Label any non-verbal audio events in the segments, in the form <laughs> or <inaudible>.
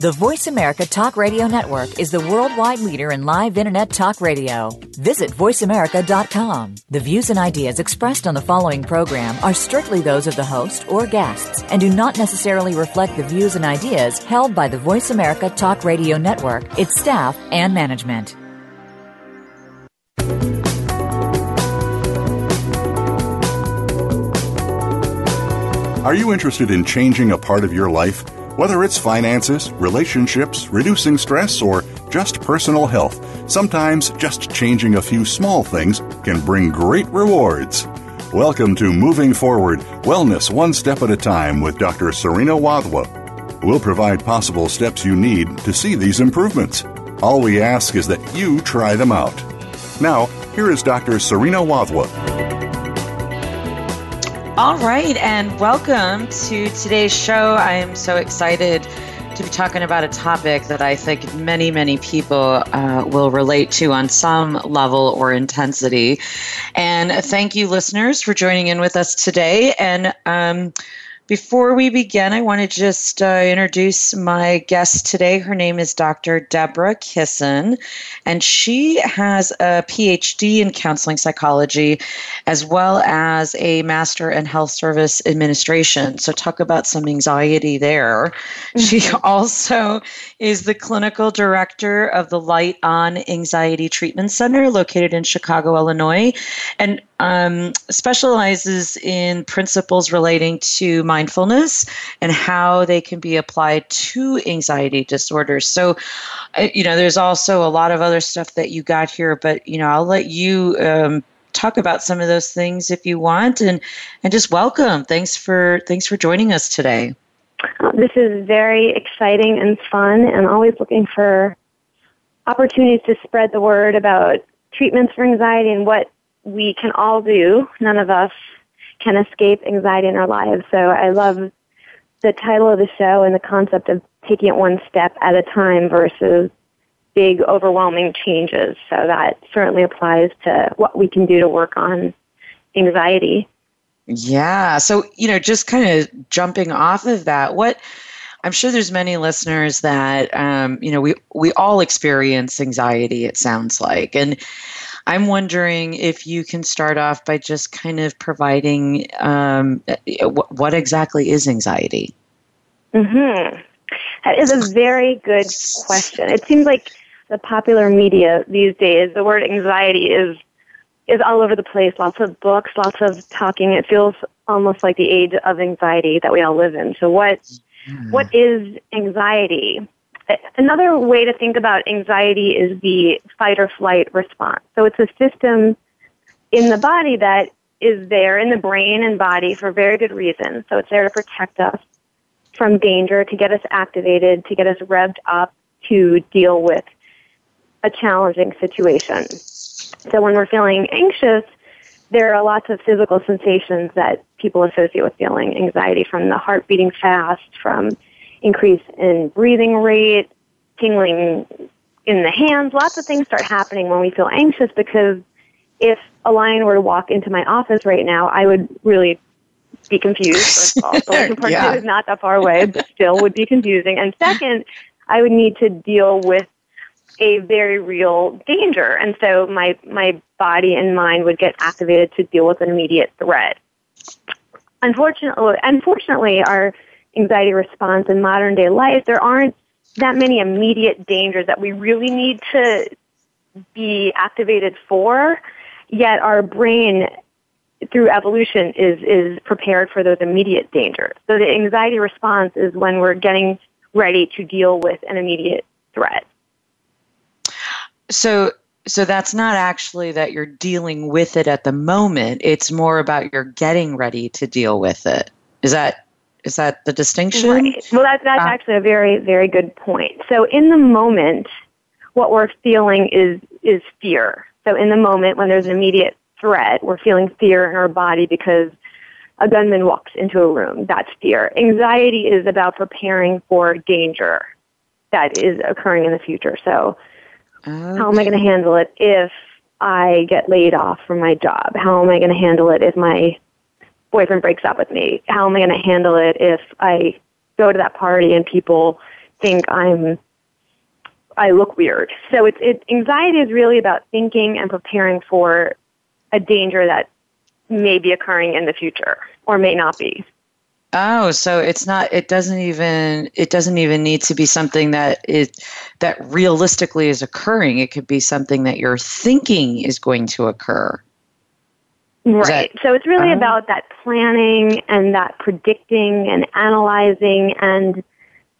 The Voice America Talk Radio Network is the worldwide leader in live Internet talk radio. Visit voiceamerica.com. The views and ideas expressed on the following program are strictly those of the host or guests and do not necessarily reflect the views and ideas held by the Voice America Talk Radio Network, its staff, and management. Are you interested in changing a part of your life? Whether it's finances, relationships, reducing stress, or just personal health, sometimes just changing a few small things can bring great rewards. Welcome to Moving Forward Wellness One Step at a Time with Dr. Serena Wadhwa. We'll provide possible steps you need to see these improvements. All we ask is that you try them out. Now, here is Dr. Serena Wadhwa. All right, and welcome to today's show. I am so excited to be talking about a topic that I think many, many people uh, will relate to on some level or intensity. And thank you, listeners, for joining in with us today. And um, before we begin, I want to just uh, introduce my guest today. Her name is Dr. Deborah Kissen, and she has a PhD in counseling psychology as well as a Master in Health Service Administration. So, talk about some anxiety there. Mm-hmm. She <laughs> also is the clinical director of the Light On Anxiety Treatment Center located in Chicago, Illinois. And um, specializes in principles relating to mindfulness and how they can be applied to anxiety disorders. So, uh, you know, there's also a lot of other stuff that you got here, but you know, I'll let you um, talk about some of those things if you want, and and just welcome. Thanks for thanks for joining us today. This is very exciting and fun, and always looking for opportunities to spread the word about treatments for anxiety and what we can all do. None of us can escape anxiety in our lives. So I love the title of the show and the concept of taking it one step at a time versus big, overwhelming changes. So that certainly applies to what we can do to work on anxiety. Yeah. So, you know, just kind of jumping off of that, what I'm sure there's many listeners that, um, you know, we, we all experience anxiety, it sounds like. And I'm wondering if you can start off by just kind of providing um, what, what exactly is anxiety? Mm-hmm. That is a very good question. It seems like the popular media these days, the word anxiety is is all over the place. Lots of books, lots of talking. It feels almost like the age of anxiety that we all live in. So, what mm. what is anxiety? Another way to think about anxiety is the fight or flight response. So it's a system in the body that is there in the brain and body for very good reason. So it's there to protect us from danger, to get us activated, to get us revved up to deal with a challenging situation. So when we're feeling anxious, there are lots of physical sensations that people associate with feeling anxiety from the heart beating fast, from increase in breathing rate, tingling in the hands. Lots of things start happening when we feel anxious because if a lion were to walk into my office right now, I would really be confused. First of all, <laughs> the Park yeah. is not that far away, but still would be confusing. And second, I would need to deal with a very real danger, and so my my body and mind would get activated to deal with an immediate threat. Unfortunately, unfortunately, our anxiety response in modern day life, there aren't that many immediate dangers that we really need to be activated for, yet our brain through evolution is is prepared for those immediate dangers. So the anxiety response is when we're getting ready to deal with an immediate threat. So so that's not actually that you're dealing with it at the moment. It's more about you're getting ready to deal with it. Is that is that the distinction? Right. Well, that, that's uh, actually a very, very good point. So in the moment, what we're feeling is, is fear. So in the moment when there's an immediate threat, we're feeling fear in our body because a gunman walks into a room. That's fear. Anxiety is about preparing for danger that is occurring in the future. So Okay. How am I going to handle it if I get laid off from my job? How am I going to handle it if my boyfriend breaks up with me? How am I going to handle it if I go to that party and people think I'm I look weird. So it's it anxiety is really about thinking and preparing for a danger that may be occurring in the future or may not be. Oh, so it's not it doesn't even it doesn't even need to be something that is that realistically is occurring. It could be something that you're thinking is going to occur. Right. That, so it's really uh, about that planning and that predicting and analyzing and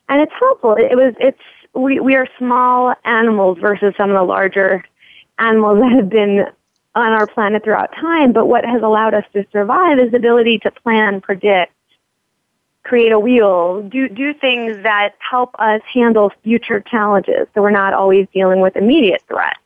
and it's helpful. It was it's we, we are small animals versus some of the larger animals <laughs> that have been on our planet throughout time. But what has allowed us to survive is the ability to plan, predict, create a wheel, do, do things that help us handle future challenges. So we're not always dealing with immediate threats.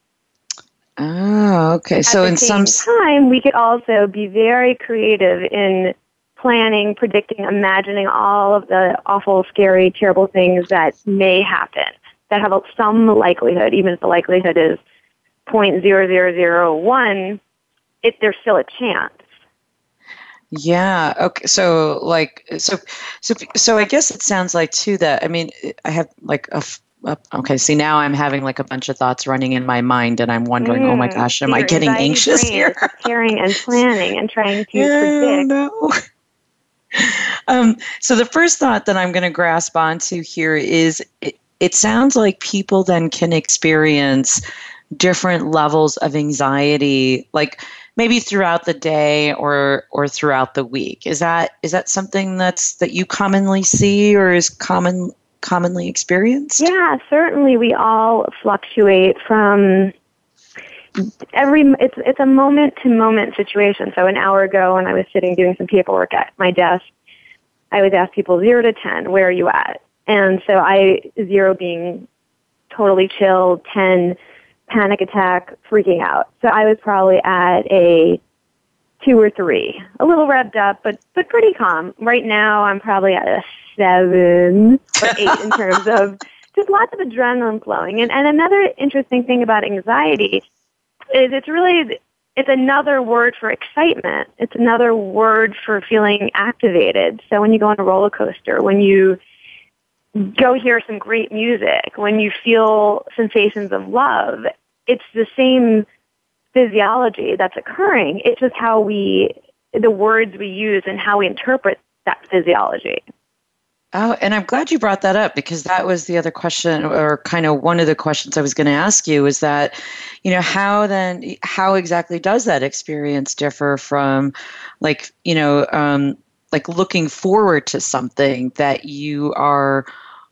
Oh, okay. At so in some time, we could also be very creative in planning, predicting, imagining all of the awful, scary, terrible things that may happen that have some likelihood, even if the likelihood is 0.0001, it, there's still a chance. Yeah. Okay. So, like, so, so, so, I guess it sounds like too that I mean, I have like a. okay. See, now I'm having like a bunch of thoughts running in my mind, and I'm wondering, mm, oh my mm, gosh, am I getting anxious here? <laughs> Preparing and planning and trying to yeah, predict. No. <laughs> um, so the first thought that I'm going to grasp onto here is it, it sounds like people then can experience different levels of anxiety like maybe throughout the day or or throughout the week is that is that something that's that you commonly see or is common commonly experienced yeah certainly we all fluctuate from every it's it's a moment to moment situation so an hour ago when i was sitting doing some paperwork at my desk i would ask people 0 to 10 where are you at and so I, zero being totally chill, 10 panic attack, freaking out. So I was probably at a two or three, a little revved up, but, but pretty calm. Right now I'm probably at a seven or eight in <laughs> terms of just lots of adrenaline flowing. And, and another interesting thing about anxiety is it's really, it's another word for excitement. It's another word for feeling activated. So when you go on a roller coaster, when you go hear some great music, when you feel sensations of love, it's the same physiology that's occurring. It's just how we, the words we use and how we interpret that physiology. Oh, and I'm glad you brought that up because that was the other question, or kind of one of the questions I was going to ask you is that, you know, how then, how exactly does that experience differ from, like, you know, um, like looking forward to something that you are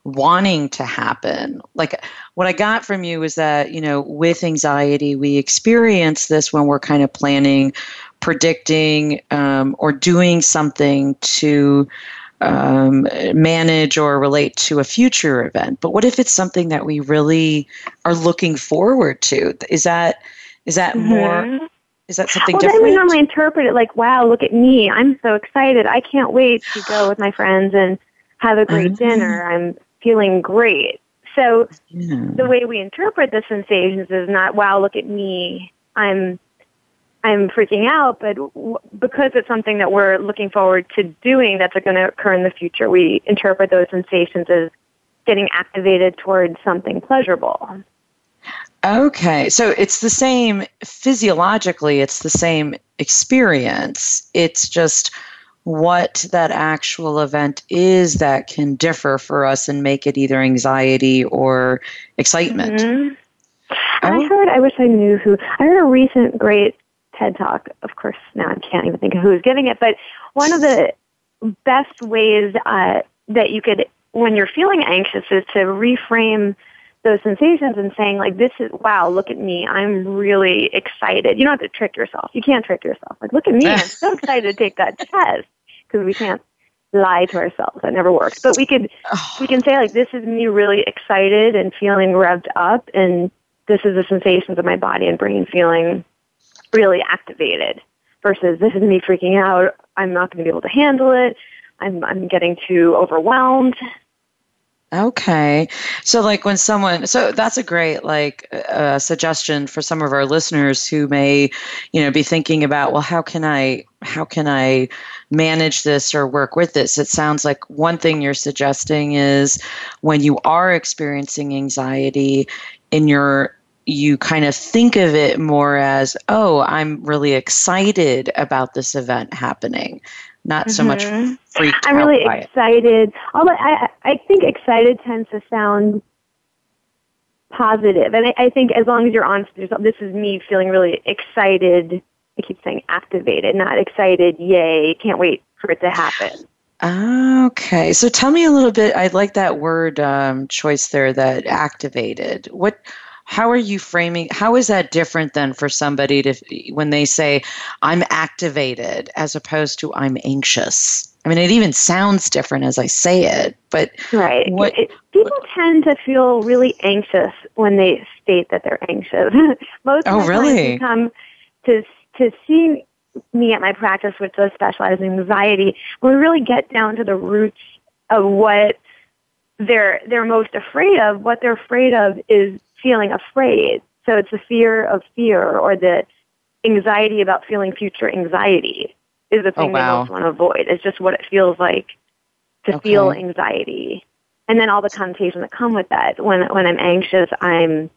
wanting to happen. Like what I got from you is that, you know, with anxiety, we experience this when we're kind of planning, predicting, um, or doing something to um, manage or relate to a future event. But what if it's something that we really are looking forward to? Is that is that mm-hmm. more is that something well, different? Well, then we normally interpret it like, wow, look at me. I'm so excited. I can't wait to go with my friends and have a great mm-hmm. dinner. I'm feeling great. So yeah. the way we interpret the sensations is not, wow, look at me. I'm I'm freaking out, but w- because it's something that we're looking forward to doing that's going to occur in the future, we interpret those sensations as getting activated towards something pleasurable. Okay, so it's the same physiologically, it's the same experience. It's just what that actual event is that can differ for us and make it either anxiety or excitement. Mm-hmm. I oh. heard, I wish I knew who, I heard a recent great TED Talk. Of course, now I can't even think of who was giving it, but one of the best ways uh, that you could, when you're feeling anxious, is to reframe those sensations and saying like this is wow look at me. I'm really excited. You don't have to trick yourself. You can't trick yourself. Like look at me. I'm so <laughs> excited to take that test. Because we can't lie to ourselves. That never works. But we could we can say like this is me really excited and feeling revved up and this is the sensations of my body and brain feeling really activated versus this is me freaking out i'm not going to be able to handle it i'm i'm getting too overwhelmed Okay. So like when someone so that's a great like a suggestion for some of our listeners who may, you know, be thinking about, well, how can I how can I manage this or work with this? It sounds like one thing you're suggesting is when you are experiencing anxiety in your you kind of think of it more as, oh, I'm really excited about this event happening, not mm-hmm. so much mm-hmm. freaked I'm really excited. Although I, I think excited tends to sound positive, and I, I think as long as you're honest with yourself, this is me feeling really excited. I keep saying activated, not excited. Yay! Can't wait for it to happen. Okay, so tell me a little bit. I like that word um, choice there. That activated. What? How are you framing how is that different than for somebody to when they say i'm activated as opposed to i'm anxious i mean it even sounds different as i say it but right. what, it, people what, tend to feel really anxious when they state that they're anxious. <laughs> Most oh, really? come to to see me at my practice which does specialize in anxiety when we really get down to the roots of what they're they're most afraid of. What they're afraid of is feeling afraid. So it's the fear of fear or the anxiety about feeling future anxiety is the oh, thing oh, wow. they most want to avoid. It's just what it feels like to okay. feel anxiety. And then all the connotations that come with that. When when I'm anxious, I'm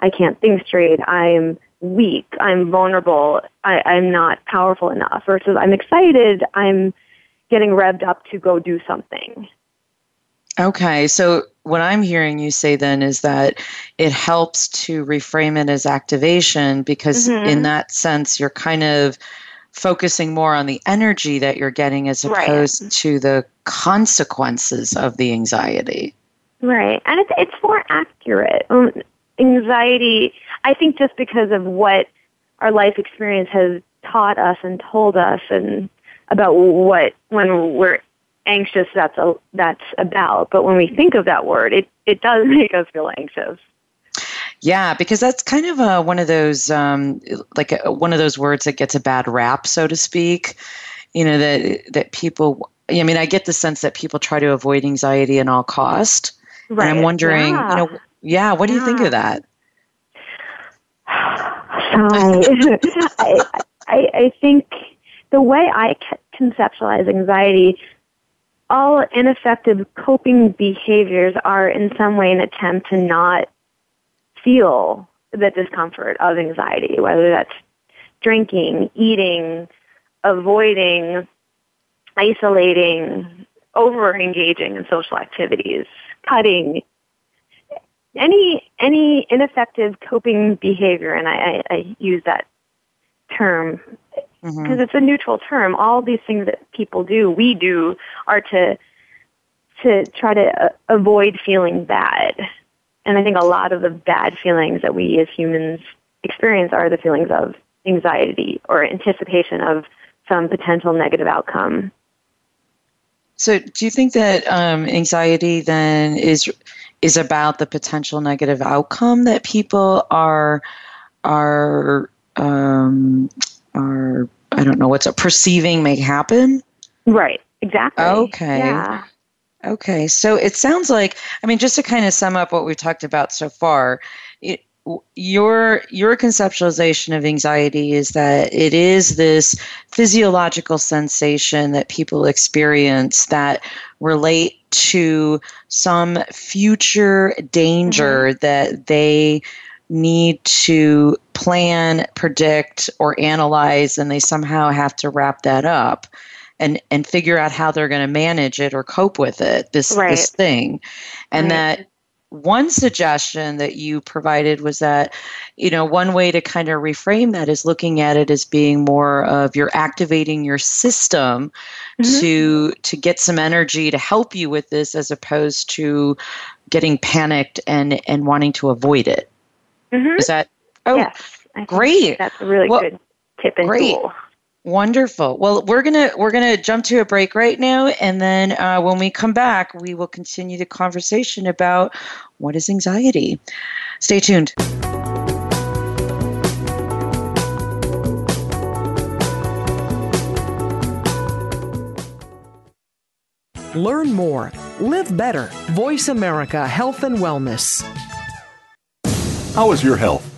I can't think straight. I'm weak. I'm vulnerable. I, I'm not powerful enough. Versus I'm excited. I'm getting revved up to go do something. Okay, so what I'm hearing you say then is that it helps to reframe it as activation because, mm-hmm. in that sense, you're kind of focusing more on the energy that you're getting as opposed right. to the consequences of the anxiety. Right, and it's it's more accurate. Um, anxiety, I think, just because of what our life experience has taught us and told us, and about what when we're anxious that's a, that's about. But when we think of that word, it, it does <laughs> make us feel anxious. Yeah, because that's kind of a, one of those um, like a, one of those words that gets a bad rap, so to speak. You know that that people. I mean, I get the sense that people try to avoid anxiety at all cost. Right. And I'm wondering, yeah. you know, yeah, what do you think of that? <sighs> <laughs> I, I, I think the way I conceptualize anxiety all ineffective coping behaviors are in some way an attempt to not feel the discomfort of anxiety, whether that's drinking, eating, avoiding, isolating, over engaging in social activities, cutting, any any ineffective coping behavior, and I, I, I use that term because mm-hmm. it's a neutral term. All these things that people do, we do, are to to try to uh, avoid feeling bad. And I think a lot of the bad feelings that we as humans experience are the feelings of anxiety or anticipation of some potential negative outcome. So, do you think that um, anxiety then is is about the potential negative outcome that people are are um, are I don't know what's a perceiving may happen. Right. Exactly. Okay. Yeah. Okay. So it sounds like I mean just to kind of sum up what we've talked about so far, it, your your conceptualization of anxiety is that it is this physiological sensation that people experience that relate to some future danger mm-hmm. that they need to plan, predict, or analyze, and they somehow have to wrap that up and and figure out how they're going to manage it or cope with it. This right. this thing, and right. that one suggestion that you provided was that you know one way to kind of reframe that is looking at it as being more of you're activating your system mm-hmm. to to get some energy to help you with this as opposed to getting panicked and and wanting to avoid it Mm-hmm. Is that? Oh, yes, great. That's a really well, good tip and great. tool. Wonderful. Well, we're gonna we're gonna jump to a break right now, and then uh, when we come back, we will continue the conversation about what is anxiety. Stay tuned. Learn more. Live better. Voice America Health and Wellness. How is your health?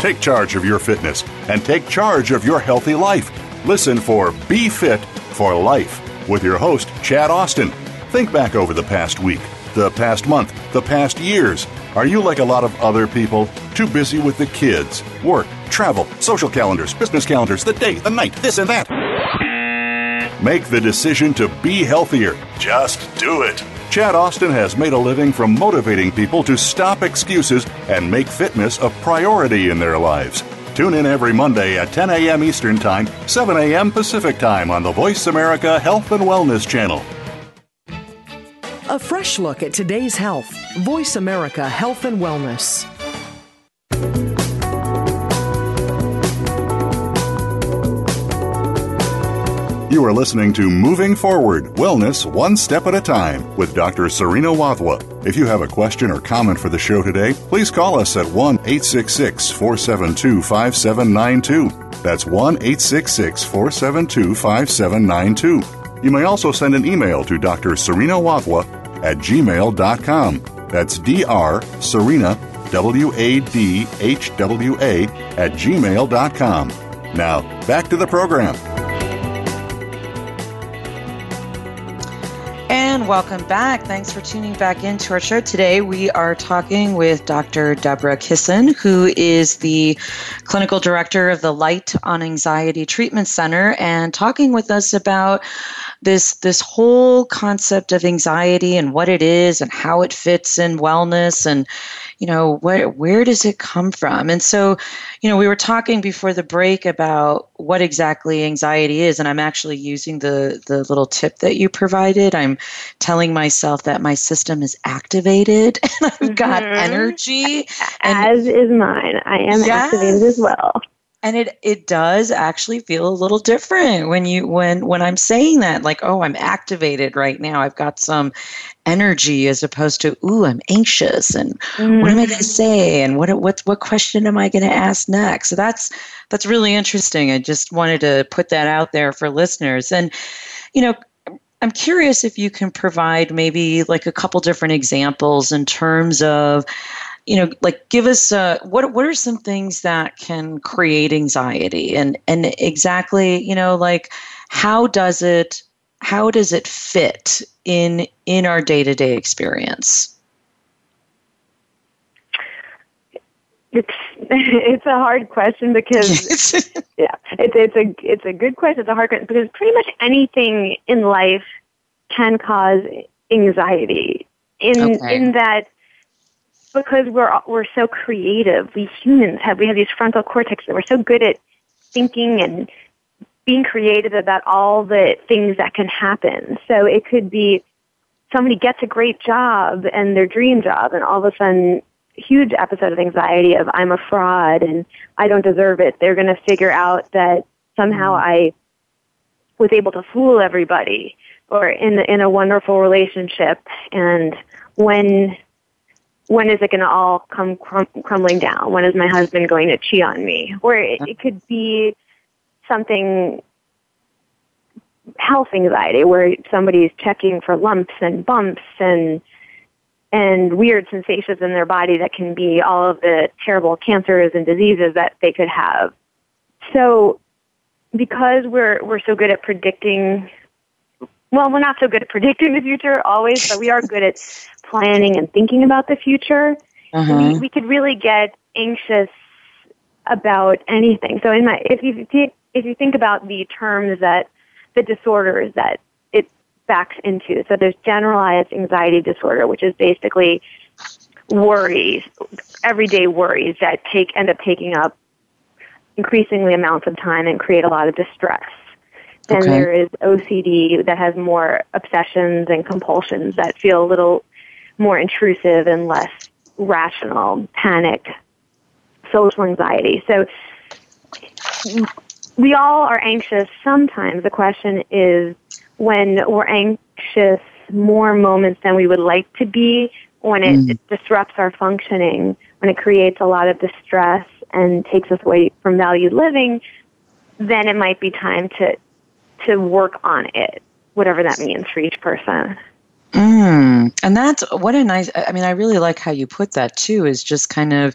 Take charge of your fitness and take charge of your healthy life. Listen for Be Fit for Life with your host, Chad Austin. Think back over the past week, the past month, the past years. Are you like a lot of other people? Too busy with the kids, work, travel, social calendars, business calendars, the day, the night, this and that. Make the decision to be healthier. Just do it. Chad Austin has made a living from motivating people to stop excuses and make fitness a priority in their lives. Tune in every Monday at 10 a.m. Eastern Time, 7 a.m. Pacific Time on the Voice America Health and Wellness Channel. A fresh look at today's health. Voice America Health and Wellness. You are listening to Moving Forward Wellness One Step at a Time with Dr. Serena Wadhwa. If you have a question or comment for the show today, please call us at 1 866 472 5792. That's 1 866 472 5792. You may also send an email to Dr. Serena Wadhwa at gmail.com. That's Dr. Serena, W A D H W A, at gmail.com. Now, back to the program. Welcome back. Thanks for tuning back into our show today. We are talking with Dr. Deborah Kissen, who is the clinical director of the Light on Anxiety Treatment Center, and talking with us about this this whole concept of anxiety and what it is and how it fits in wellness and you know where where does it come from and so you know we were talking before the break about what exactly anxiety is and i'm actually using the the little tip that you provided i'm telling myself that my system is activated <laughs> and i've got mm-hmm. energy as is mine i am yes. activated as well and it it does actually feel a little different when you when when i'm saying that like oh i'm activated right now. I've got some energy as opposed to ooh i'm anxious and mm-hmm. what am i going to say and what what what question am i going to ask next? So that's that's really interesting. I just wanted to put that out there for listeners. And you know I'm curious if you can provide maybe like a couple different examples in terms of you know like give us uh, what what are some things that can create anxiety? And and exactly you know like how does it how does it fit in in our day-to-day experience? It's <laughs> it's a hard question because <laughs> yeah it's it's a it's a good question. It's a hard question because pretty much anything in life can cause anxiety. In okay. in that because we're we're so creative. We humans have we have these frontal cortex that we're so good at thinking and being creative about all the things that can happen. So it could be somebody gets a great job and their dream job and all of a sudden huge episode of anxiety of I'm a fraud and I don't deserve it. They're going to figure out that somehow mm-hmm. I was able to fool everybody or in in a wonderful relationship and when when is it going to all come crum- crumbling down? When is my husband going to cheat on me? Or it, it could be something health anxiety where somebody's checking for lumps and bumps and and weird sensations in their body that can be all of the terrible cancers and diseases that they could have. So because we're we're so good at predicting well, we're not so good at predicting the future always, but we are good at planning and thinking about the future. Uh-huh. We, we could really get anxious about anything. So, in my, if you if you think about the terms that the disorders that it backs into, so there's generalized anxiety disorder, which is basically worries, everyday worries that take end up taking up increasingly amounts of time and create a lot of distress. Then okay. there is OCD that has more obsessions and compulsions that feel a little more intrusive and less rational. Panic social anxiety. So we all are anxious sometimes. The question is when we're anxious more moments than we would like to be, when it, mm. disrupts our functioning, when it creates a lot of distress and takes us away from valued living, then it might be time to to work on it, whatever that means for each person. Mm, and that's what a nice, I mean, I really like how you put that too, is just kind of,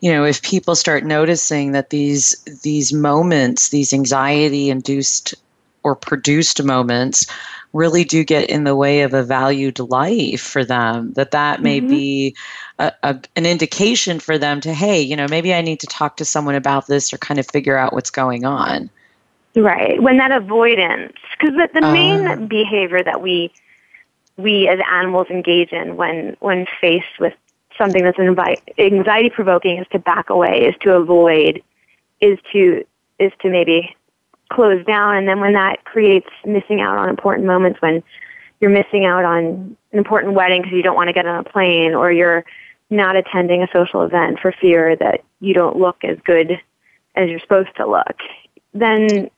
you know, if people start noticing that these, these moments, these anxiety induced or produced moments really do get in the way of a valued life for them, that that may mm-hmm. be a, a, an indication for them to, hey, you know, maybe I need to talk to someone about this or kind of figure out what's going on. Right. When that avoidance, because the, the main uh, behavior that we we as animals engage in when when faced with something that's anxiety provoking is to back away, is to avoid, is to is to maybe close down, and then when that creates missing out on important moments, when you're missing out on an important wedding because you don't want to get on a plane, or you're not attending a social event for fear that you don't look as good as you're supposed to look, then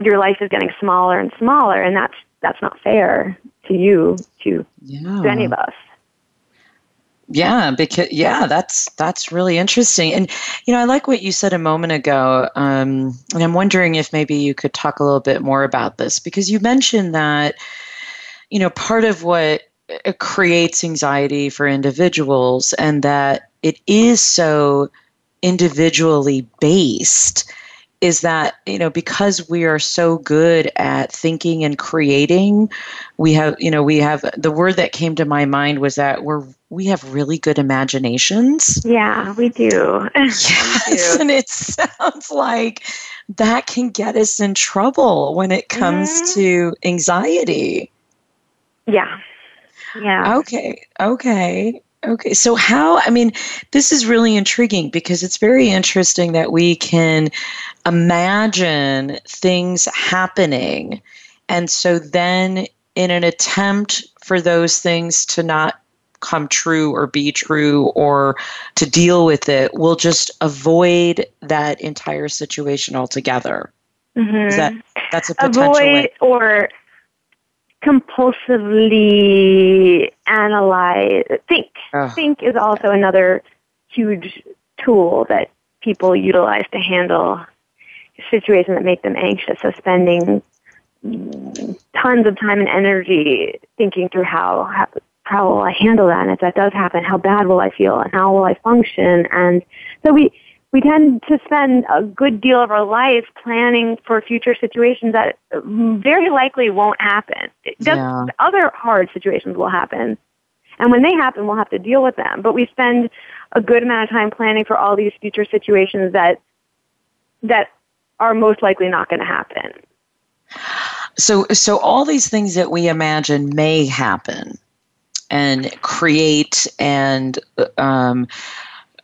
your life is getting smaller and smaller, and that's that's not fair to you, to, yeah. to any of us. Yeah, because yeah, that's that's really interesting, and you know, I like what you said a moment ago, um, and I'm wondering if maybe you could talk a little bit more about this because you mentioned that, you know, part of what uh, creates anxiety for individuals, and that it is so individually based is that you know because we are so good at thinking and creating we have you know we have the word that came to my mind was that we're we have really good imaginations. Yeah we do. <laughs> Yes we do. and it sounds like that can get us in trouble when it comes mm-hmm. to anxiety. Yeah. Yeah. Okay okay Okay, so how, I mean, this is really intriguing because it's very interesting that we can imagine things happening. And so then, in an attempt for those things to not come true or be true or to deal with it, we'll just avoid that entire situation altogether. Mm-hmm. Is that that's a potential avoid way. or compulsively analyze, think. Think is also another huge tool that people utilize to handle situations that make them anxious. So spending tons of time and energy thinking through how, how how will I handle that? And if that does happen, how bad will I feel? And how will I function? And so we we tend to spend a good deal of our life planning for future situations that very likely won't happen. Yeah. Other hard situations will happen. And when they happen, we'll have to deal with them. But we spend a good amount of time planning for all these future situations that that are most likely not going to happen. So so all these things that we imagine may happen and create and um,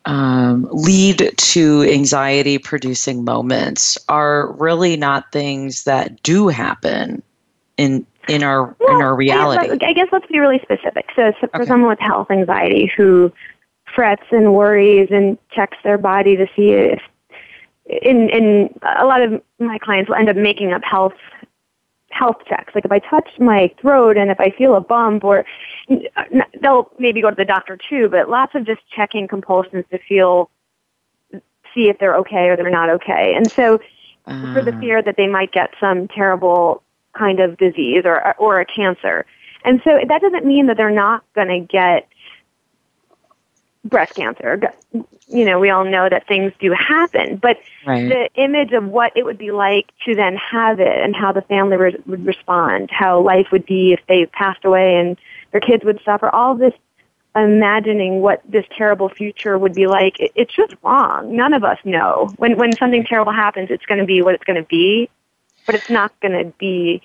um, lead to anxiety producing moments are really not things that do happen in in our well, in our reality. I guess, I guess, let's be really specific. So, so for okay. someone with health anxiety who frets and worries and checks their body to see if in in a lot of my clients will end up making up health health checks. Like if I touch my throat and if I feel a bump or they'll maybe go to the doctor too, but lots of just checking compulsions to feel, see if they're okay or they're not okay. And so uh. for the ah. fear that they might get some terrible kind of disease or, or a cancer. And so that doesn't mean that they're not going to get breast cancer. You know, we all know that things do happen, but right. the image of what it would be like to then have it and how the family re- would respond, how life would be if they passed away and their kids would suffer, all this imagining what this terrible future would be like, it, it's just wrong. None of us know. When when something terrible happens, it's going to be what it's going to be, but it's not going to be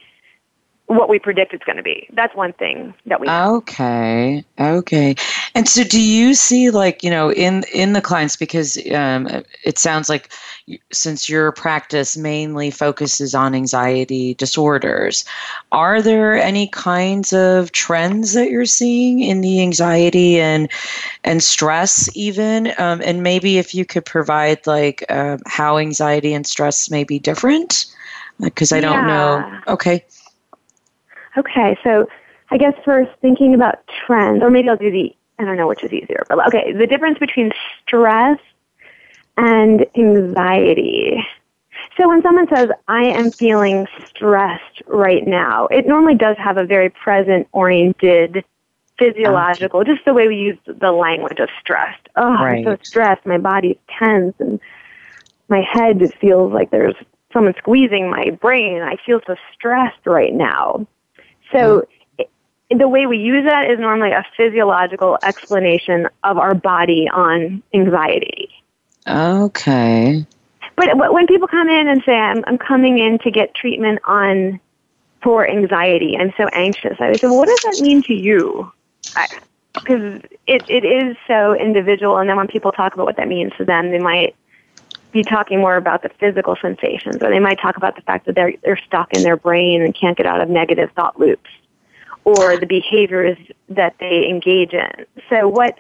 what we predict it's going to be. That's one thing that we. Okay, okay. And so, do you see like you know in in the clients because um, it sounds like since your practice mainly focuses on anxiety disorders, are there any kinds of trends that you're seeing in the anxiety and and stress even? Um, and maybe if you could provide like uh, how anxiety and stress may be different, because I don't yeah. know. Okay. Okay, so I guess first thinking about trends, or maybe I'll do the, I don't know which is easier, but okay, the difference between stress and anxiety. So when someone says, I am feeling stressed right now, it normally does have a very present oriented physiological, just the way we use the language of stressed. Oh, right. I'm so stressed, my body's tense and my head feels like there's someone squeezing my brain. I feel so stressed right now. So mm-hmm. the way we use that is normally a physiological explanation of our body on anxiety. Okay. But when people come in and say, I'm, I'm coming in to get treatment on for anxiety, I'm so anxious, I would say, well, what does that mean to you? Because it, it is so individual, and then when people talk about what that means to them, they might be talking more about the physical sensations, or they might talk about the fact that they're they're stuck in their brain and can't get out of negative thought loops, or the behaviors that they engage in. So what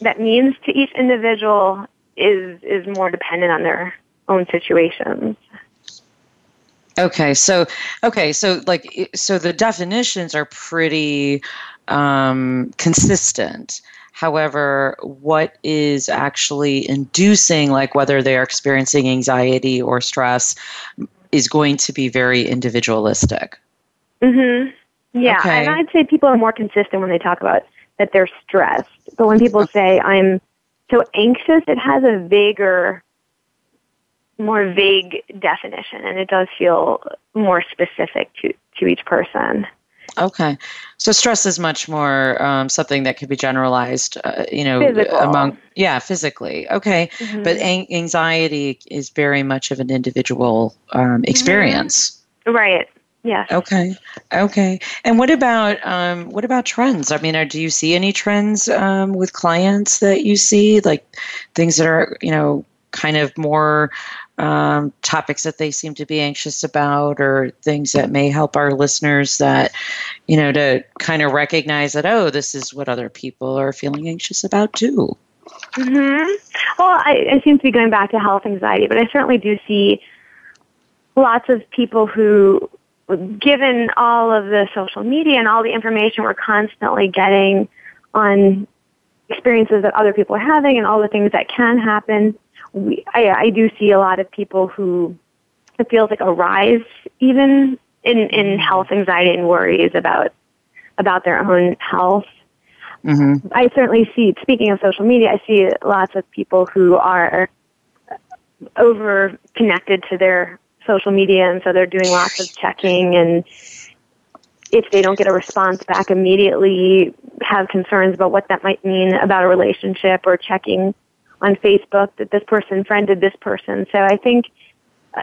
that means to each individual is is more dependent on their own situations. Okay, so okay, so like so the definitions are pretty um, consistent. However, what is actually inducing, like whether they are experiencing anxiety or stress, is going to be very individualistic. Mhm. Yeah, okay. and I'd say people are more consistent when they talk about that they're stressed. But when people say I'm so anxious, it has a vaguer more vague definition and it does feel more specific to, to each person. Okay, so stress is much more um, something that can be generalized, uh, you know, Physical. among yeah, physically. Okay, mm-hmm. but an- anxiety is very much of an individual um, mm-hmm. experience. Mm-hmm. Right. Yes. Okay. Okay. And what about um, what about trends? I mean, are, do you see any trends um, with clients that you see, like things that are you know kind of more um, topics that they seem to be anxious about or things that may help our listeners that you know to kind of recognize that oh this is what other people are feeling anxious about too mm-hmm. well I, I seem to be going back to health anxiety but i certainly do see lots of people who given all of the social media and all the information we're constantly getting on experiences that other people are having and all the things that can happen we, I, I do see a lot of people who it feels like a rise even in, in mm-hmm. health anxiety and worries about about their own health. Mm-hmm. I certainly see, speaking of social media, I see lots of people who are over connected to their social media and so they're doing lots of checking and if they don't get a response back immediately have concerns about what that might mean about a relationship or checking on Facebook that this person friended this person. So I think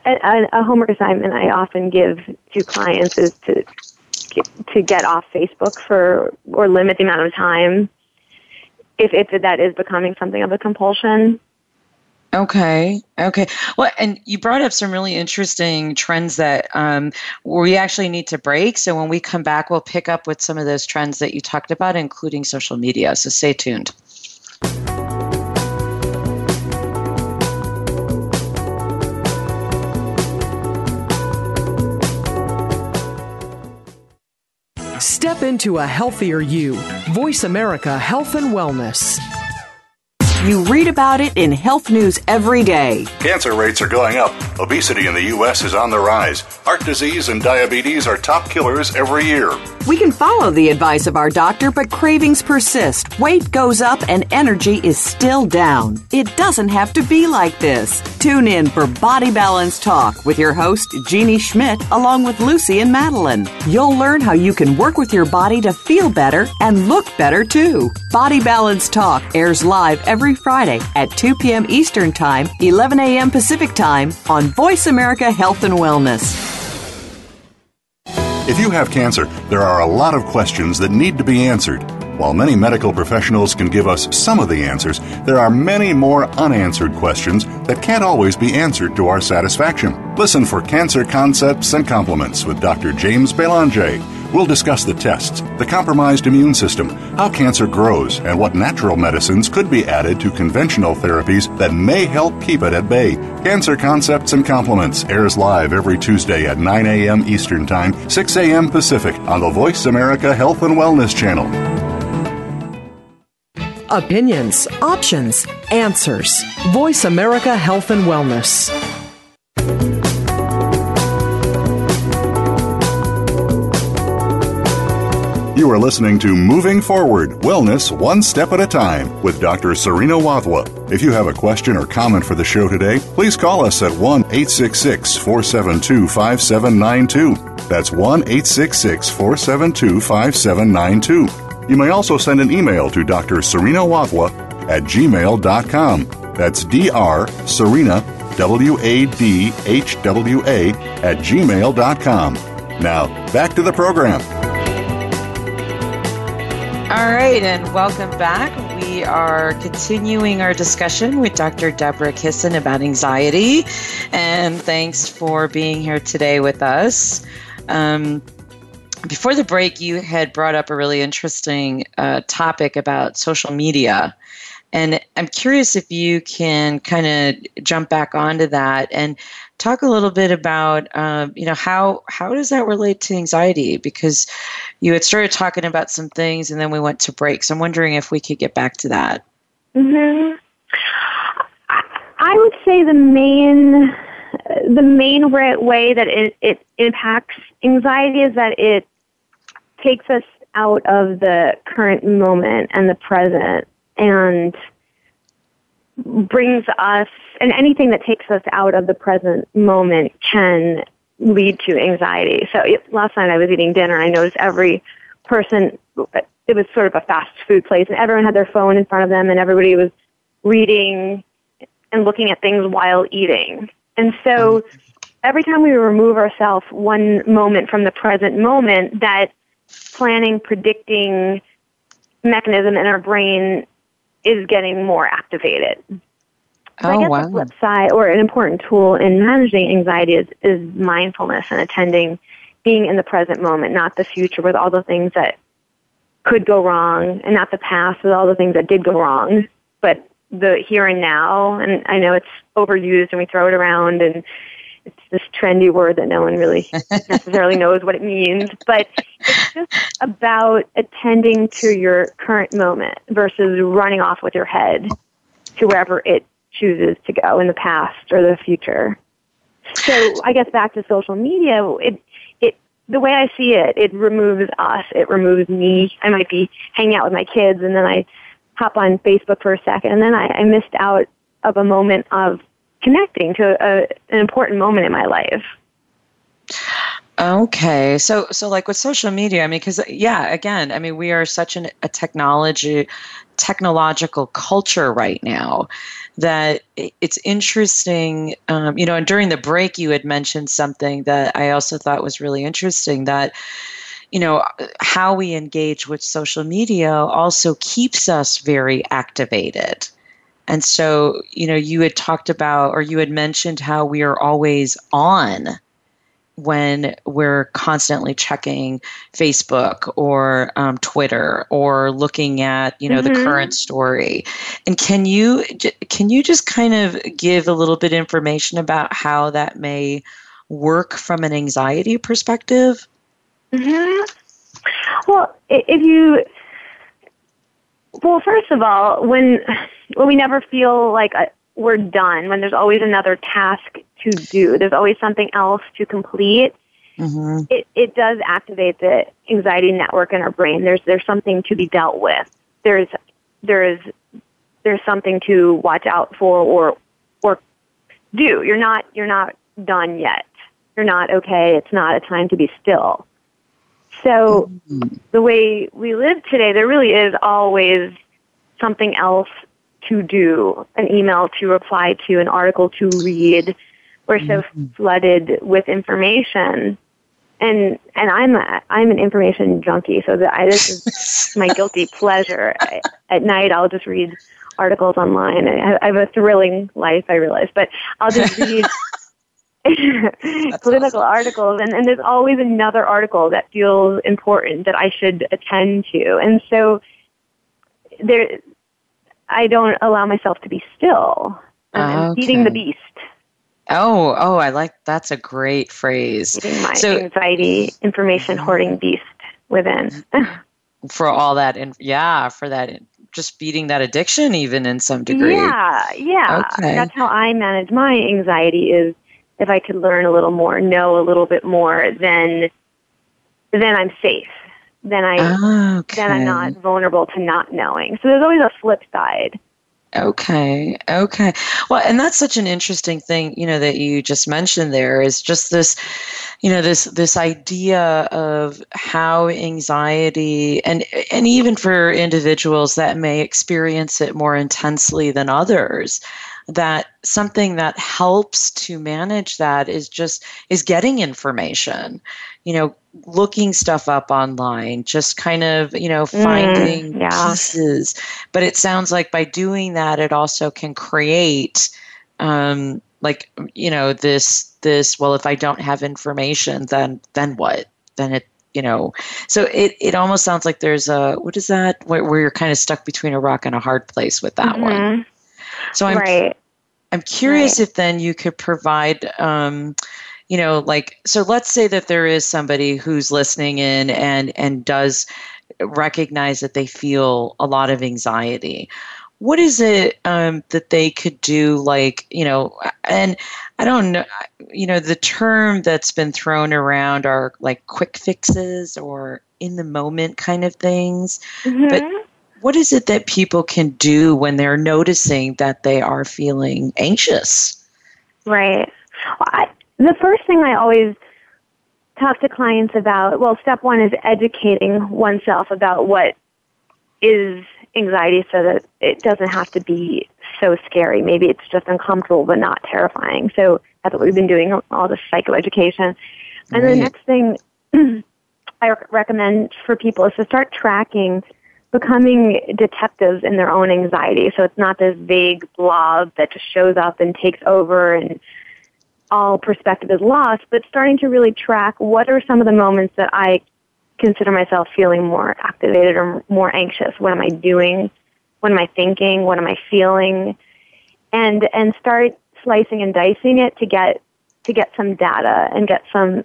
a, a homework assignment I often give to clients is to to get off Facebook for or limit the amount of time if if that is becoming something of a compulsion. Okay. Okay. Well, and you brought up some really interesting trends that um, we actually need to break. So when we come back, we'll pick up with some of those trends that you talked about, including social media. So stay tuned. Step into a healthier you. Voice America Health and Wellness. You read about it in health news every day. Cancer rates are going up. Obesity in the U.S. is on the rise. Heart disease and diabetes are top killers every year. We can follow the advice of our doctor, but cravings persist. Weight goes up and energy is still down. It doesn't have to be like this. Tune in for Body Balance Talk with your host, Jeannie Schmidt, along with Lucy and Madeline. You'll learn how you can work with your body to feel better and look better too. Body Balance Talk airs live every Friday at 2 p.m. Eastern Time, 11 a.m. Pacific Time on Voice America Health and Wellness. If you have cancer, there are a lot of questions that need to be answered. While many medical professionals can give us some of the answers, there are many more unanswered questions that can't always be answered to our satisfaction. Listen for Cancer Concepts and Compliments with Dr. James Belanger. We'll discuss the tests, the compromised immune system, how cancer grows, and what natural medicines could be added to conventional therapies that may help keep it at bay. Cancer Concepts and Compliments airs live every Tuesday at 9 a.m. Eastern Time, 6 a.m. Pacific on the Voice America Health and Wellness Channel. Opinions, options, answers. Voice America Health and Wellness. You are listening to Moving Forward Wellness One Step at a Time with Dr. Serena Wadhwa. If you have a question or comment for the show today, please call us at 1 866 472 5792. That's 1 866 472 5792. You may also send an email to Dr. Serena Wadhwa at gmail.com. That's Dr. Serena, W A D H W A, at gmail.com. Now, back to the program. All right, and welcome back. We are continuing our discussion with Dr. Debra Kissen about anxiety, and thanks for being here today with us. Um, before the break, you had brought up a really interesting uh, topic about social media. And I'm curious if you can kind of jump back onto that and talk a little bit about um, you know how how does that relate to anxiety? Because you had started talking about some things and then we went to break so i'm wondering if we could get back to that. Mm-hmm. i would say the main the main way that it, it impacts anxiety is that it takes us out of the current moment and the present. And brings us, and anything that takes us out of the present moment can lead to anxiety. So last night I was eating dinner. I noticed every person, it was sort of a fast food place, and everyone had their phone in front of them, and everybody was reading and looking at things while eating. And so every time we remove ourselves one moment from the present moment, that planning, predicting mechanism in our brain is getting more activated. So oh, I guess wow. the flip side, or an important tool in managing anxiety, is, is mindfulness and attending, being in the present moment, not the future with all the things that could go wrong, and not the past with all the things that did go wrong, but the here and now. And I know it's overused and we throw it around, and it's this trendy word that no one really necessarily knows what it means, but it's just about attending to your current moment versus running off with your head to wherever it chooses to go in the past or the future. So I guess back to social media, it it the way I see it, it removes us, it removes me. I might be hanging out with my kids and then I hop on Facebook for a second and then I, I missed out of a moment of connecting to a, an important moment in my life. Okay, so so like with social media, I mean, because yeah, again, I mean, we are such an, a technology technological culture right now that it's interesting. Um, you know, and during the break, you had mentioned something that I also thought was really interesting that you know how we engage with social media also keeps us very activated and so, you know, you had talked about or you had mentioned how we are always on when we're constantly checking Facebook or um, Twitter or looking at you know mm-hmm. the current story. And can you can you just kind of give a little bit information about how that may work from an anxiety perspective? Mm-hmm. Well, if you well, first of all, when when we never feel like uh, we're done, when there's always another task to do, there's always something else to complete. Mm-hmm. It it does activate the anxiety network in our brain. There's there's something to be dealt with. There's there's there's something to watch out for or or do. You're not you're not done yet. You're not okay. It's not a time to be still. So mm-hmm. the way we live today, there really is always something else to do, an email to reply to, an article to read. We're so mm-hmm. flooded with information. and and I'm a, I'm an information junkie, so that I, this is <laughs> my guilty pleasure. I, at night, I'll just read articles online. I, I have a thrilling life, I realize, but I'll just <laughs> read <laughs> political awesome. articles, and, and there's always another article that feels important that I should attend to, and so there, I don't allow myself to be still. I'm okay. Ah, feeding the beast. Oh, oh, I like that's a great phrase. Feeding my so, anxiety, information mm-hmm. hoarding beast within. <laughs> for all that, and yeah, for that, just beating that addiction, even in some degree. Yeah, yeah. Okay. That's how I manage my anxiety. Is if I could learn a little more, know a little bit more, then then I'm safe. Then I okay. then I'm not vulnerable to not knowing. So there's always a flip side. Okay. Okay. Well, and that's such an interesting thing, you know, that you just mentioned there is just this, you know, this this idea of how anxiety and and even for individuals that may experience it more intensely than others, that something that helps to manage that is just is getting information you know looking stuff up online just kind of you know mm, finding mm, yeah. pieces but it sounds like by doing that it also can create um like you know this this well if i don't have information then then what then it you know so it, it almost sounds like there's a what is that where, where you're kind of stuck between a rock and a hard place with that mm-hmm. one so i'm right. I'm curious right. if then you could provide, um, you know, like so. Let's say that there is somebody who's listening in and and does recognize that they feel a lot of anxiety. What is it um, that they could do? Like you know, and I don't know. You know, the term that's been thrown around are like quick fixes or in the moment kind of things, mm-hmm. but what is it that people can do when they're noticing that they are feeling anxious? Right. Well, I, the first thing I always talk to clients about, well, step one is educating oneself about what is anxiety so that it doesn't have to be so scary. Maybe it's just uncomfortable but not terrifying. So that's what we've been doing, all the psychoeducation. And right. the next thing <clears throat> I recommend for people is to start tracking becoming detectives in their own anxiety. So it's not this vague blob that just shows up and takes over and all perspective is lost, but starting to really track what are some of the moments that I consider myself feeling more activated or more anxious. What am I doing? What am I thinking? What am I feeling? And and start slicing and dicing it to get to get some data and get some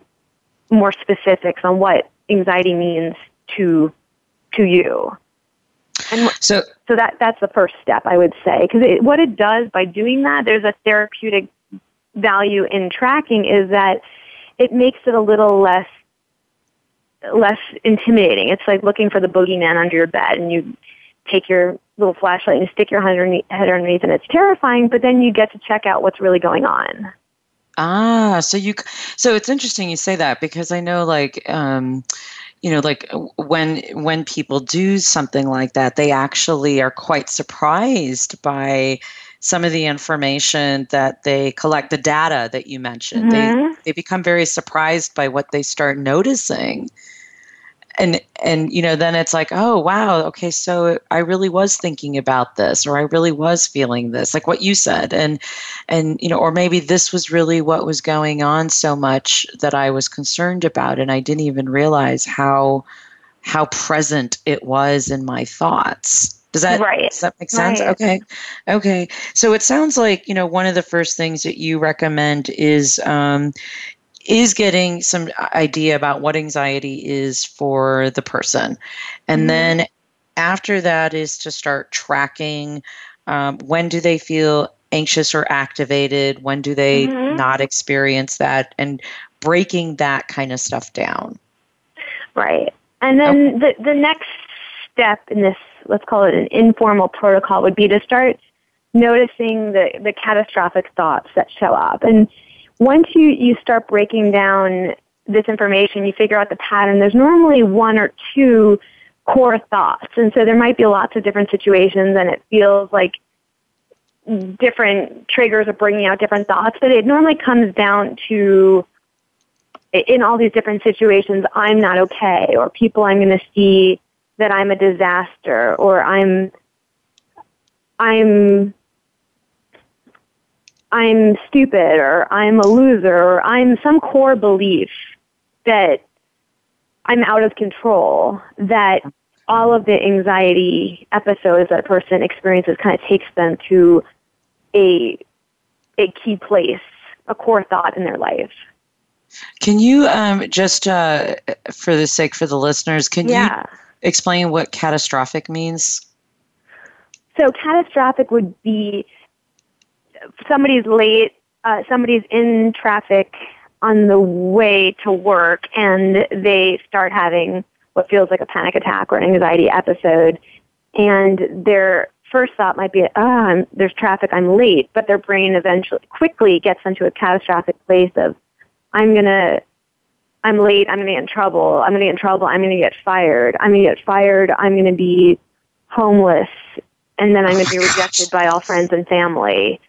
more specifics on what anxiety means to to you. And so, so that that's the first step, I would say, because what it does by doing that, there's a therapeutic value in tracking, is that it makes it a little less less intimidating. It's like looking for the boogeyman under your bed, and you take your little flashlight and stick your head underneath, head underneath, and it's terrifying. But then you get to check out what's really going on. Ah, so you, so it's interesting you say that because I know like. Um, you know like when when people do something like that they actually are quite surprised by some of the information that they collect the data that you mentioned mm-hmm. they they become very surprised by what they start noticing and and you know then it's like oh wow okay so i really was thinking about this or i really was feeling this like what you said and and you know or maybe this was really what was going on so much that i was concerned about and i didn't even realize how how present it was in my thoughts does that right. does that make sense? Right. Okay. Okay. So it sounds like, you know, one of the first things that you recommend is um, is getting some idea about what anxiety is for the person. And mm-hmm. then after that is to start tracking um, when do they feel anxious or activated, when do they mm-hmm. not experience that, and breaking that kind of stuff down. Right. And then okay. the, the next step in this, let's call it an informal protocol, would be to start noticing the, the catastrophic thoughts that show up. And once you, you start breaking down this information, you figure out the pattern, there's normally one or two core thoughts. And so there might be lots of different situations and it feels like different triggers are bringing out different thoughts, but it normally comes down to in all these different situations, I'm not okay, or people I'm going to see that I'm a disaster, or I'm, I'm, I'm stupid, or I'm a loser, or I'm some core belief that I'm out of control, that all of the anxiety episodes that a person experiences kind of takes them to a a key place, a core thought in their life. Can you um, just, uh, for the sake for the listeners, can yeah. you explain what catastrophic means? So catastrophic would be somebody's late, uh, somebody's in traffic on the way to work, and they start having what feels like a panic attack or an anxiety episode, and their first thought might be, ah, oh, there's traffic, I'm late, but their brain eventually quickly gets into a catastrophic place of, I'm gonna, I'm late, I'm gonna get in trouble, I'm gonna get in trouble, I'm gonna get fired, I'm gonna get fired, I'm gonna be homeless, and then I'm gonna be rejected by all friends and family.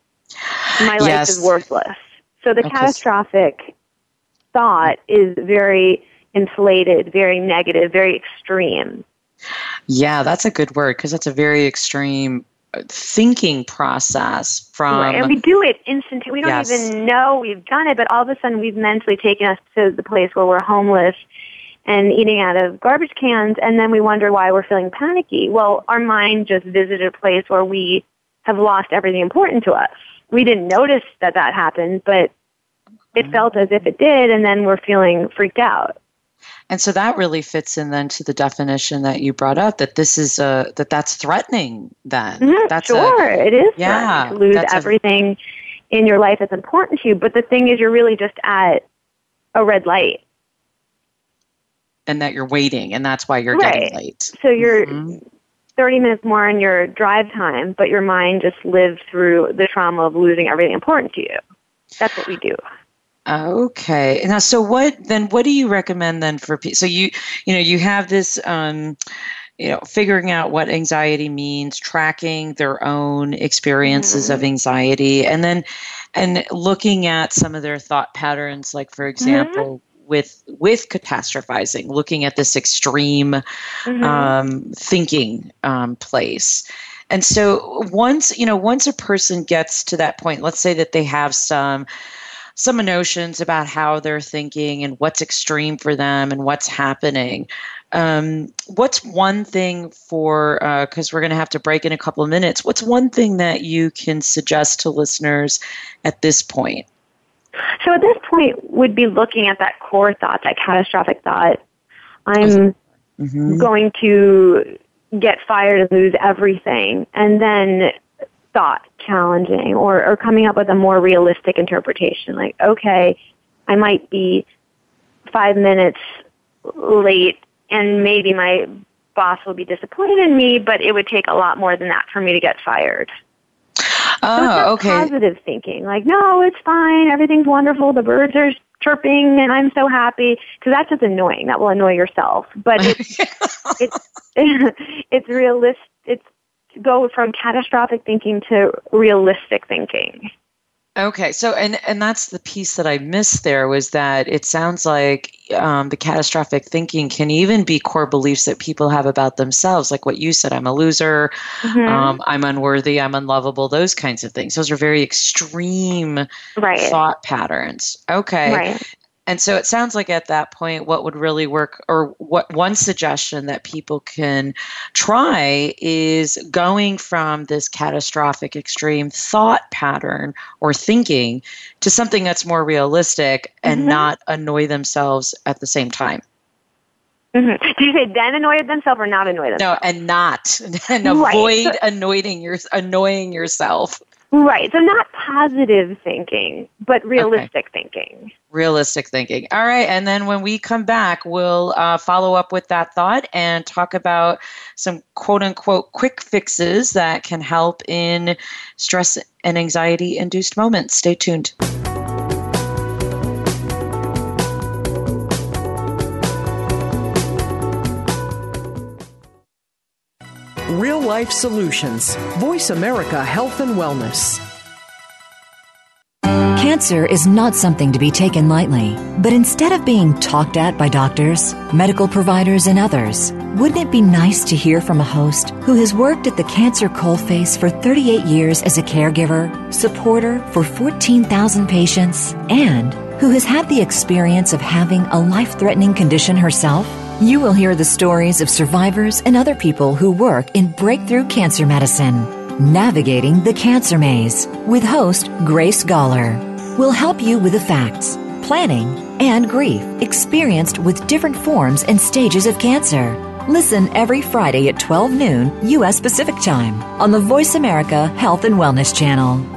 My life yes. is worthless. So the okay. catastrophic thought is very inflated, very negative, very extreme. Yeah, that's a good word because that's a very extreme uh, thinking process from right. and we do it instantly we don't yes. even know we've done it but all of a sudden we've mentally taken us to the place where we're homeless and eating out of garbage cans and then we wonder why we're feeling panicky well our mind just visited a place where we have lost everything important to us we didn't notice that that happened but it felt as if it did and then we're feeling freaked out and so that really fits in then to the definition that you brought up that this is a that that's threatening then. Mm-hmm, that's sure, a, it is yeah, to lose everything a, in your life that's important to you. But the thing is you're really just at a red light. And that you're waiting and that's why you're right. getting late. So you're mm-hmm. 30 minutes more in your drive time, but your mind just lived through the trauma of losing everything important to you. That's what we do. Okay. Now, so what then? What do you recommend then for people? So you, you know, you have this, um, you know, figuring out what anxiety means, tracking their own experiences mm-hmm. of anxiety, and then, and looking at some of their thought patterns, like for example. With with catastrophizing, looking at this extreme mm-hmm. um, thinking um, place, and so once you know once a person gets to that point, let's say that they have some some notions about how they're thinking and what's extreme for them and what's happening. Um, what's one thing for, because uh, we're going to have to break in a couple of minutes, what's one thing that you can suggest to listeners at this point? So at this would be looking at that core thought, that catastrophic thought. I'm mm-hmm. going to get fired and lose everything. And then thought challenging or, or coming up with a more realistic interpretation. Like, okay, I might be five minutes late and maybe my boss will be disappointed in me, but it would take a lot more than that for me to get fired. Oh, so okay. Positive thinking, like, no, it's fine, everything's wonderful, the birds are chirping, and I'm so happy. Because that's just annoying. That will annoy yourself. But <laughs> <laughs> it's it's it's realistic. It's go from catastrophic thinking to realistic thinking. Okay, so and and that's the piece that I missed there was that it sounds like um, the catastrophic thinking can even be core beliefs that people have about themselves, like what you said: I'm a loser, mm-hmm. um, I'm unworthy, I'm unlovable. Those kinds of things. Those are very extreme right. thought patterns. Okay, right. And so it sounds like at that point, what would really work, or what one suggestion that people can try is going from this catastrophic extreme thought pattern or thinking to something that's more realistic and mm-hmm. not annoy themselves at the same time. Mm-hmm. Did you say then annoy themselves or not annoy themselves? No, and not <laughs> and avoid right. annoying your annoying yourself. Right. So not positive thinking, but realistic okay. thinking. Realistic thinking. All right. And then when we come back, we'll uh, follow up with that thought and talk about some quote unquote quick fixes that can help in stress and anxiety induced moments. Stay tuned. Real life solutions. Voice America Health and Wellness. Cancer is not something to be taken lightly, but instead of being talked at by doctors, medical providers, and others, wouldn't it be nice to hear from a host who has worked at the cancer coalface for 38 years as a caregiver, supporter for 14,000 patients, and who has had the experience of having a life threatening condition herself? You will hear the stories of survivors and other people who work in breakthrough cancer medicine. Navigating the Cancer Maze with host Grace Galler will help you with the facts, planning, and grief experienced with different forms and stages of cancer. Listen every Friday at 12 noon U.S. Pacific Time on the Voice America Health and Wellness Channel.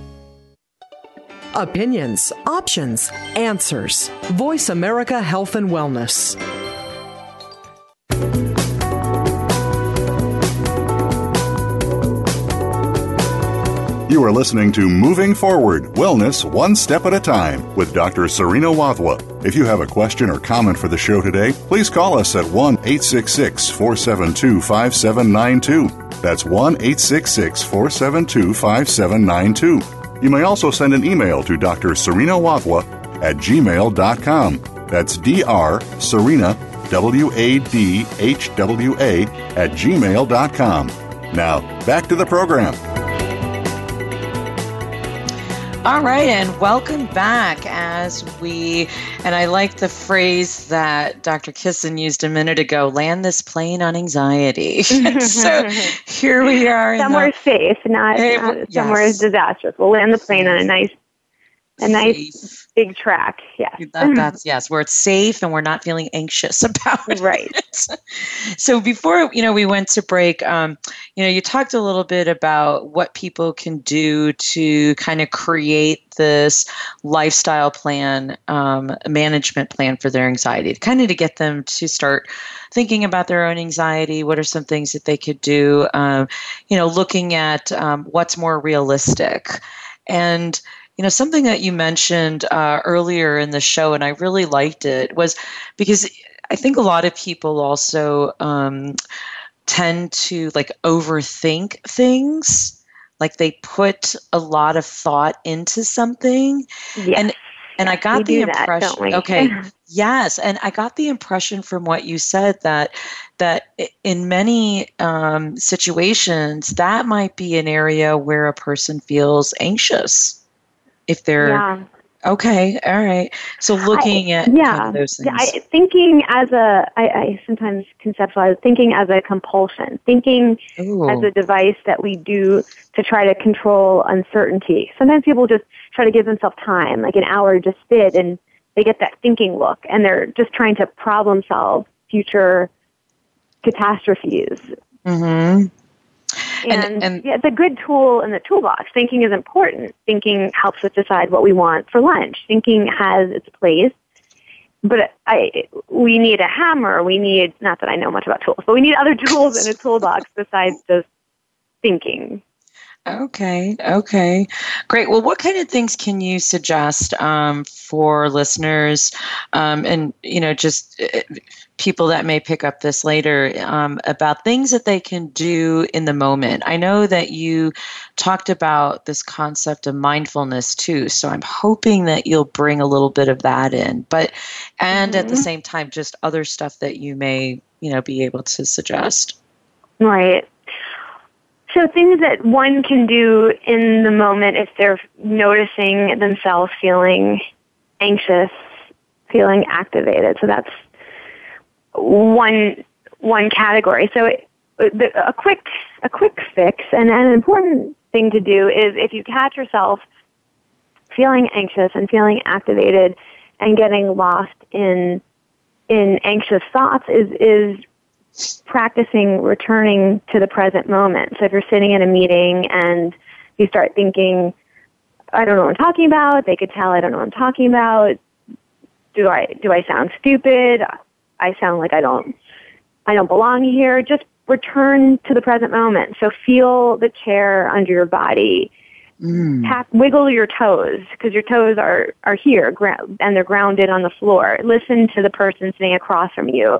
Opinions, options, answers. Voice America Health and Wellness. You are listening to Moving Forward Wellness One Step at a Time with Dr. Serena Wadhwa. If you have a question or comment for the show today, please call us at 1 866 472 5792. That's 1 866 472 5792. You may also send an email to Dr. Serena Wadhwa at gmail.com. That's Dr. Serena, W A D H W A, at gmail.com. Now, back to the program. All right, and welcome back as we, and I like the phrase that Dr. Kissen used a minute ago land this plane on anxiety. <laughs> so <laughs> here we are. Somewhere the, safe, not, hey, not yes. somewhere disastrous. We'll land the plane on a nice a nice big track. Yes. That, that's yes, where it's safe and we're not feeling anxious <laughs> about it. Right. <laughs> so before you know we went to break, um, you know, you talked a little bit about what people can do to kind of create this lifestyle plan, um, management plan for their anxiety, kind of to get them to start thinking about their own anxiety. What are some things that they could do? Um, you know, looking at um, what's more realistic and you know, something that you mentioned uh, earlier in the show, and I really liked it, was because I think a lot of people also um, tend to like overthink things. Like they put a lot of thought into something. Yes. And and I got we the impression that, okay, <laughs> yes, and I got the impression from what you said that that in many um, situations that might be an area where a person feels anxious if they're yeah. okay all right so looking I, at yeah those things. I, thinking as a I, I sometimes conceptualize thinking as a compulsion thinking Ooh. as a device that we do to try to control uncertainty sometimes people just try to give themselves time like an hour just sit and they get that thinking look and they're just trying to problem solve future catastrophes mm-hmm. And, and, and yeah, it's a good tool in the toolbox. Thinking is important. Thinking helps us decide what we want for lunch. Thinking has its place. But I, we need a hammer. We need, not that I know much about tools, but we need other <laughs> tools in a toolbox besides just thinking. Okay, okay, great. Well, what kind of things can you suggest um, for listeners, um, and you know, just uh, people that may pick up this later um, about things that they can do in the moment? I know that you talked about this concept of mindfulness too, so I'm hoping that you'll bring a little bit of that in, but and mm-hmm. at the mm-hmm. same time, just other stuff that you may you know be able to suggest. Right. So things that one can do in the moment if they're noticing themselves feeling anxious, feeling activated. So that's one one category. So it, the, a quick a quick fix and an important thing to do is if you catch yourself feeling anxious and feeling activated and getting lost in in anxious thoughts is is practicing returning to the present moment. So if you're sitting in a meeting and you start thinking I don't know what I'm talking about. They could tell I don't know what I'm talking about. Do I do I sound stupid? I sound like I don't I don't belong here. Just return to the present moment. So feel the chair under your body. Mm. Tap, wiggle your toes because your toes are are here and they're grounded on the floor. Listen to the person sitting across from you.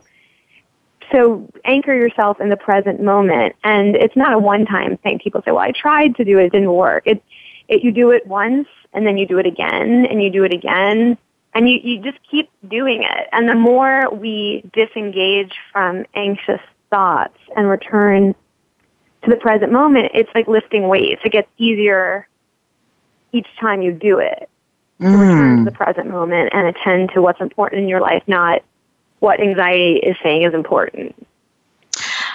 So anchor yourself in the present moment, and it's not a one-time thing. People say, "Well, I tried to do it, it didn't work." It, it you do it once, and then you do it again, and you do it again, and you you just keep doing it. And the more we disengage from anxious thoughts and return to the present moment, it's like lifting weights. It gets easier each time you do it. Mm. return to the present moment and attend to what's important in your life, not what anxiety is saying is important.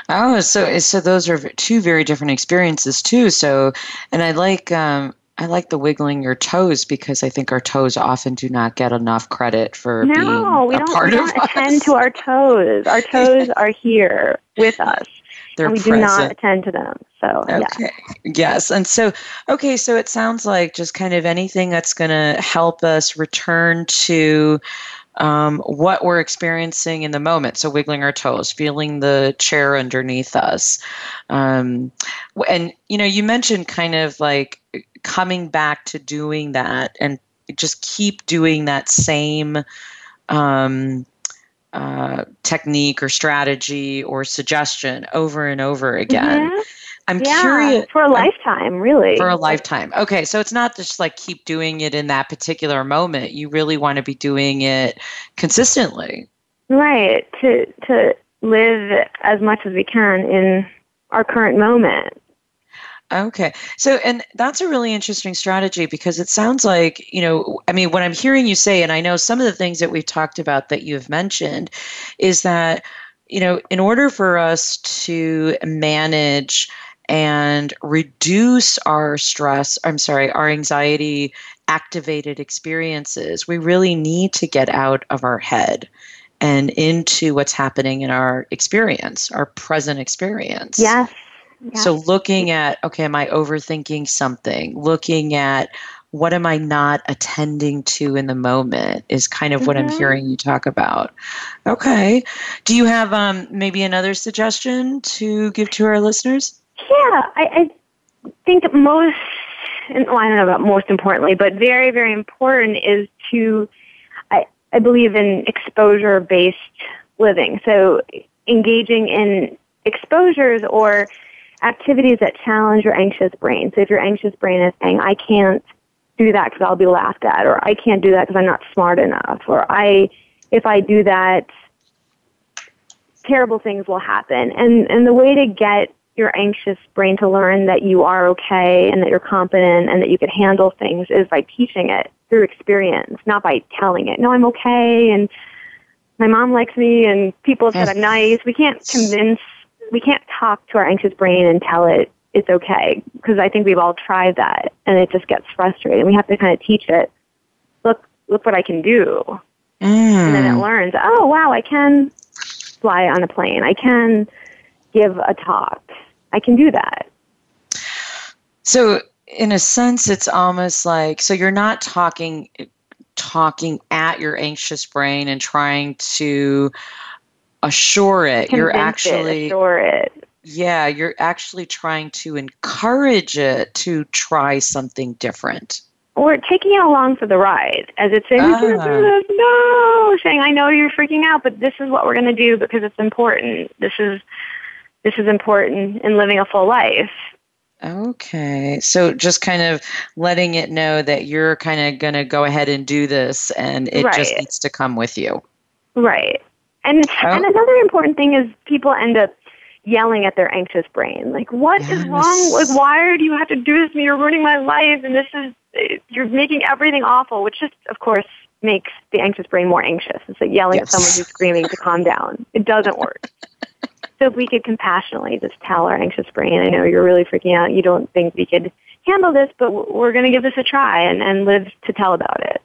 Oh, so so those are two very different experiences too. So, and I like um, I like the wiggling your toes because I think our toes often do not get enough credit for no, being we a don't, part we don't attend to our toes. Our <laughs> toes are here with us. They're and we present. do not attend to them. So okay, yeah. yes, and so okay, so it sounds like just kind of anything that's going to help us return to um, what we're experiencing in the moment. So, wiggling our toes, feeling the chair underneath us. Um, and, you know, you mentioned kind of like coming back to doing that and just keep doing that same um, uh, technique or strategy or suggestion over and over again. Mm-hmm. I'm yeah, curious for a lifetime, really. For a lifetime. Okay, so it's not just like keep doing it in that particular moment. You really want to be doing it consistently. Right. To to live as much as we can in our current moment. Okay. So, and that's a really interesting strategy because it sounds like, you know, I mean, what I'm hearing you say, and I know some of the things that we've talked about that you've mentioned, is that, you know, in order for us to manage and reduce our stress, I'm sorry, our anxiety activated experiences, we really need to get out of our head and into what's happening in our experience, our present experience. Yes. yes. So looking at, okay, am I overthinking something? Looking at what am I not attending to in the moment is kind of what mm-hmm. I'm hearing you talk about. Okay. Do you have um, maybe another suggestion to give to our listeners? Yeah, I, I think most, well, I don't know about most importantly, but very, very important is to, I, I believe in exposure based living. So engaging in exposures or activities that challenge your anxious brain. So if your anxious brain is saying, I can't do that because I'll be laughed at, or I can't do that because I'm not smart enough, or I, if I do that, terrible things will happen. And, and the way to get your anxious brain to learn that you are okay and that you're competent and that you can handle things is by teaching it through experience, not by telling it, no, I'm okay and my mom likes me and people have said I'm nice. We can't convince, we can't talk to our anxious brain and tell it it's okay because I think we've all tried that and it just gets frustrating. We have to kind of teach it, look, look what I can do. Mm. And then it learns, oh wow, I can fly on a plane. I can give a talk. I can do that. So, in a sense, it's almost like so you're not talking talking at your anxious brain and trying to assure it. Convince you're actually it, assure it. Yeah, you're actually trying to encourage it to try something different. Or taking it along for the ride, as it's saying, ah. <laughs> no, saying, I know you're freaking out, but this is what we're going to do because it's important. This is this is important in living a full life. Okay. So just kind of letting it know that you're kind of going to go ahead and do this and it right. just needs to come with you. Right. And oh. and another important thing is people end up yelling at their anxious brain. Like, what yes. is wrong? Like, why do you have to do this to me? You're ruining my life and this is you're making everything awful, which just of course makes the anxious brain more anxious. It's like yelling yes. at someone who's screaming to calm down. It doesn't work. <laughs> So if we could compassionately just tell our anxious brain, I know you're really freaking out. You don't think we could handle this, but we're going to give this a try and, and live to tell about it.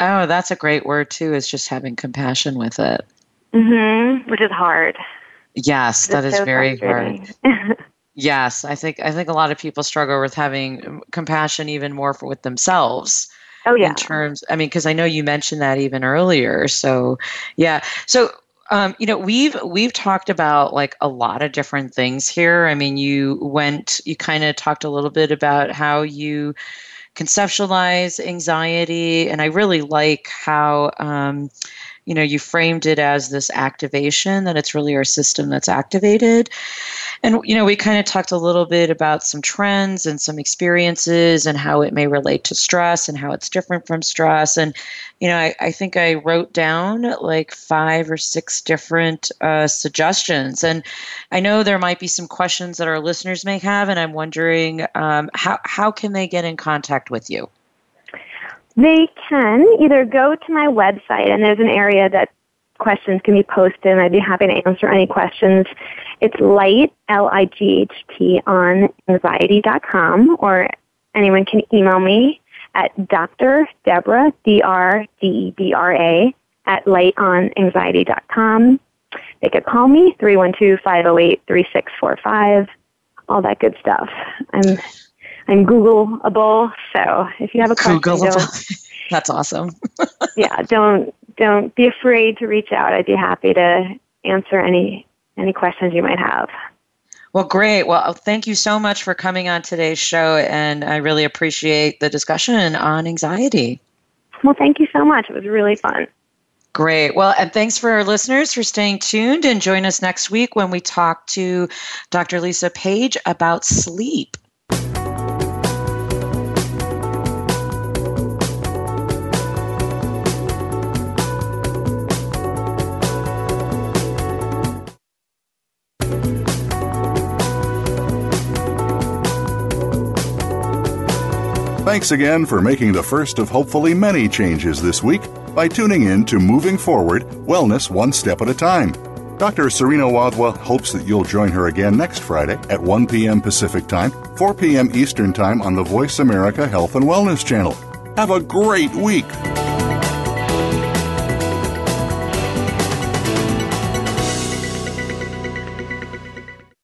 Oh, that's a great word too, is just having compassion with it. Mm-hmm, which is hard. Yes, that is so very hard. Yes, I think I think a lot of people struggle with having compassion even more for with themselves. Oh yeah. In terms, I mean, because I know you mentioned that even earlier. So, yeah. So, um, you know, we've we've talked about like a lot of different things here. I mean, you went, you kind of talked a little bit about how you conceptualize anxiety, and I really like how. Um, you know you framed it as this activation that it's really our system that's activated. And you know we kind of talked a little bit about some trends and some experiences and how it may relate to stress and how it's different from stress. And you know i, I think i wrote down like five or six different uh, suggestions. And i know there might be some questions that our listeners may have and i'm wondering um, how, how can they get in contact with you they can either go to my website, and there's an area that questions can be posted, and I'd be happy to answer any questions. It's light, L-I-G-H-T, on anxiety.com, or anyone can email me at Dr. Debra, D-R-D-E-B-R-A, at lightonanxiety.com. They could call me, 312-508-3645, all that good stuff. I'm I'm Googleable. So if you have a question, Googleable. <laughs> that's awesome. <laughs> yeah, don't don't be afraid to reach out. I'd be happy to answer any any questions you might have. Well, great. Well, thank you so much for coming on today's show, and I really appreciate the discussion on anxiety. Well, thank you so much. It was really fun. Great. Well, and thanks for our listeners for staying tuned and join us next week when we talk to Dr. Lisa Page about sleep. Thanks again for making the first of hopefully many changes this week by tuning in to Moving Forward Wellness One Step at a Time. Dr. Serena Wadhwa hopes that you'll join her again next Friday at 1 p.m. Pacific Time, 4 p.m. Eastern Time on the Voice America Health and Wellness Channel. Have a great week!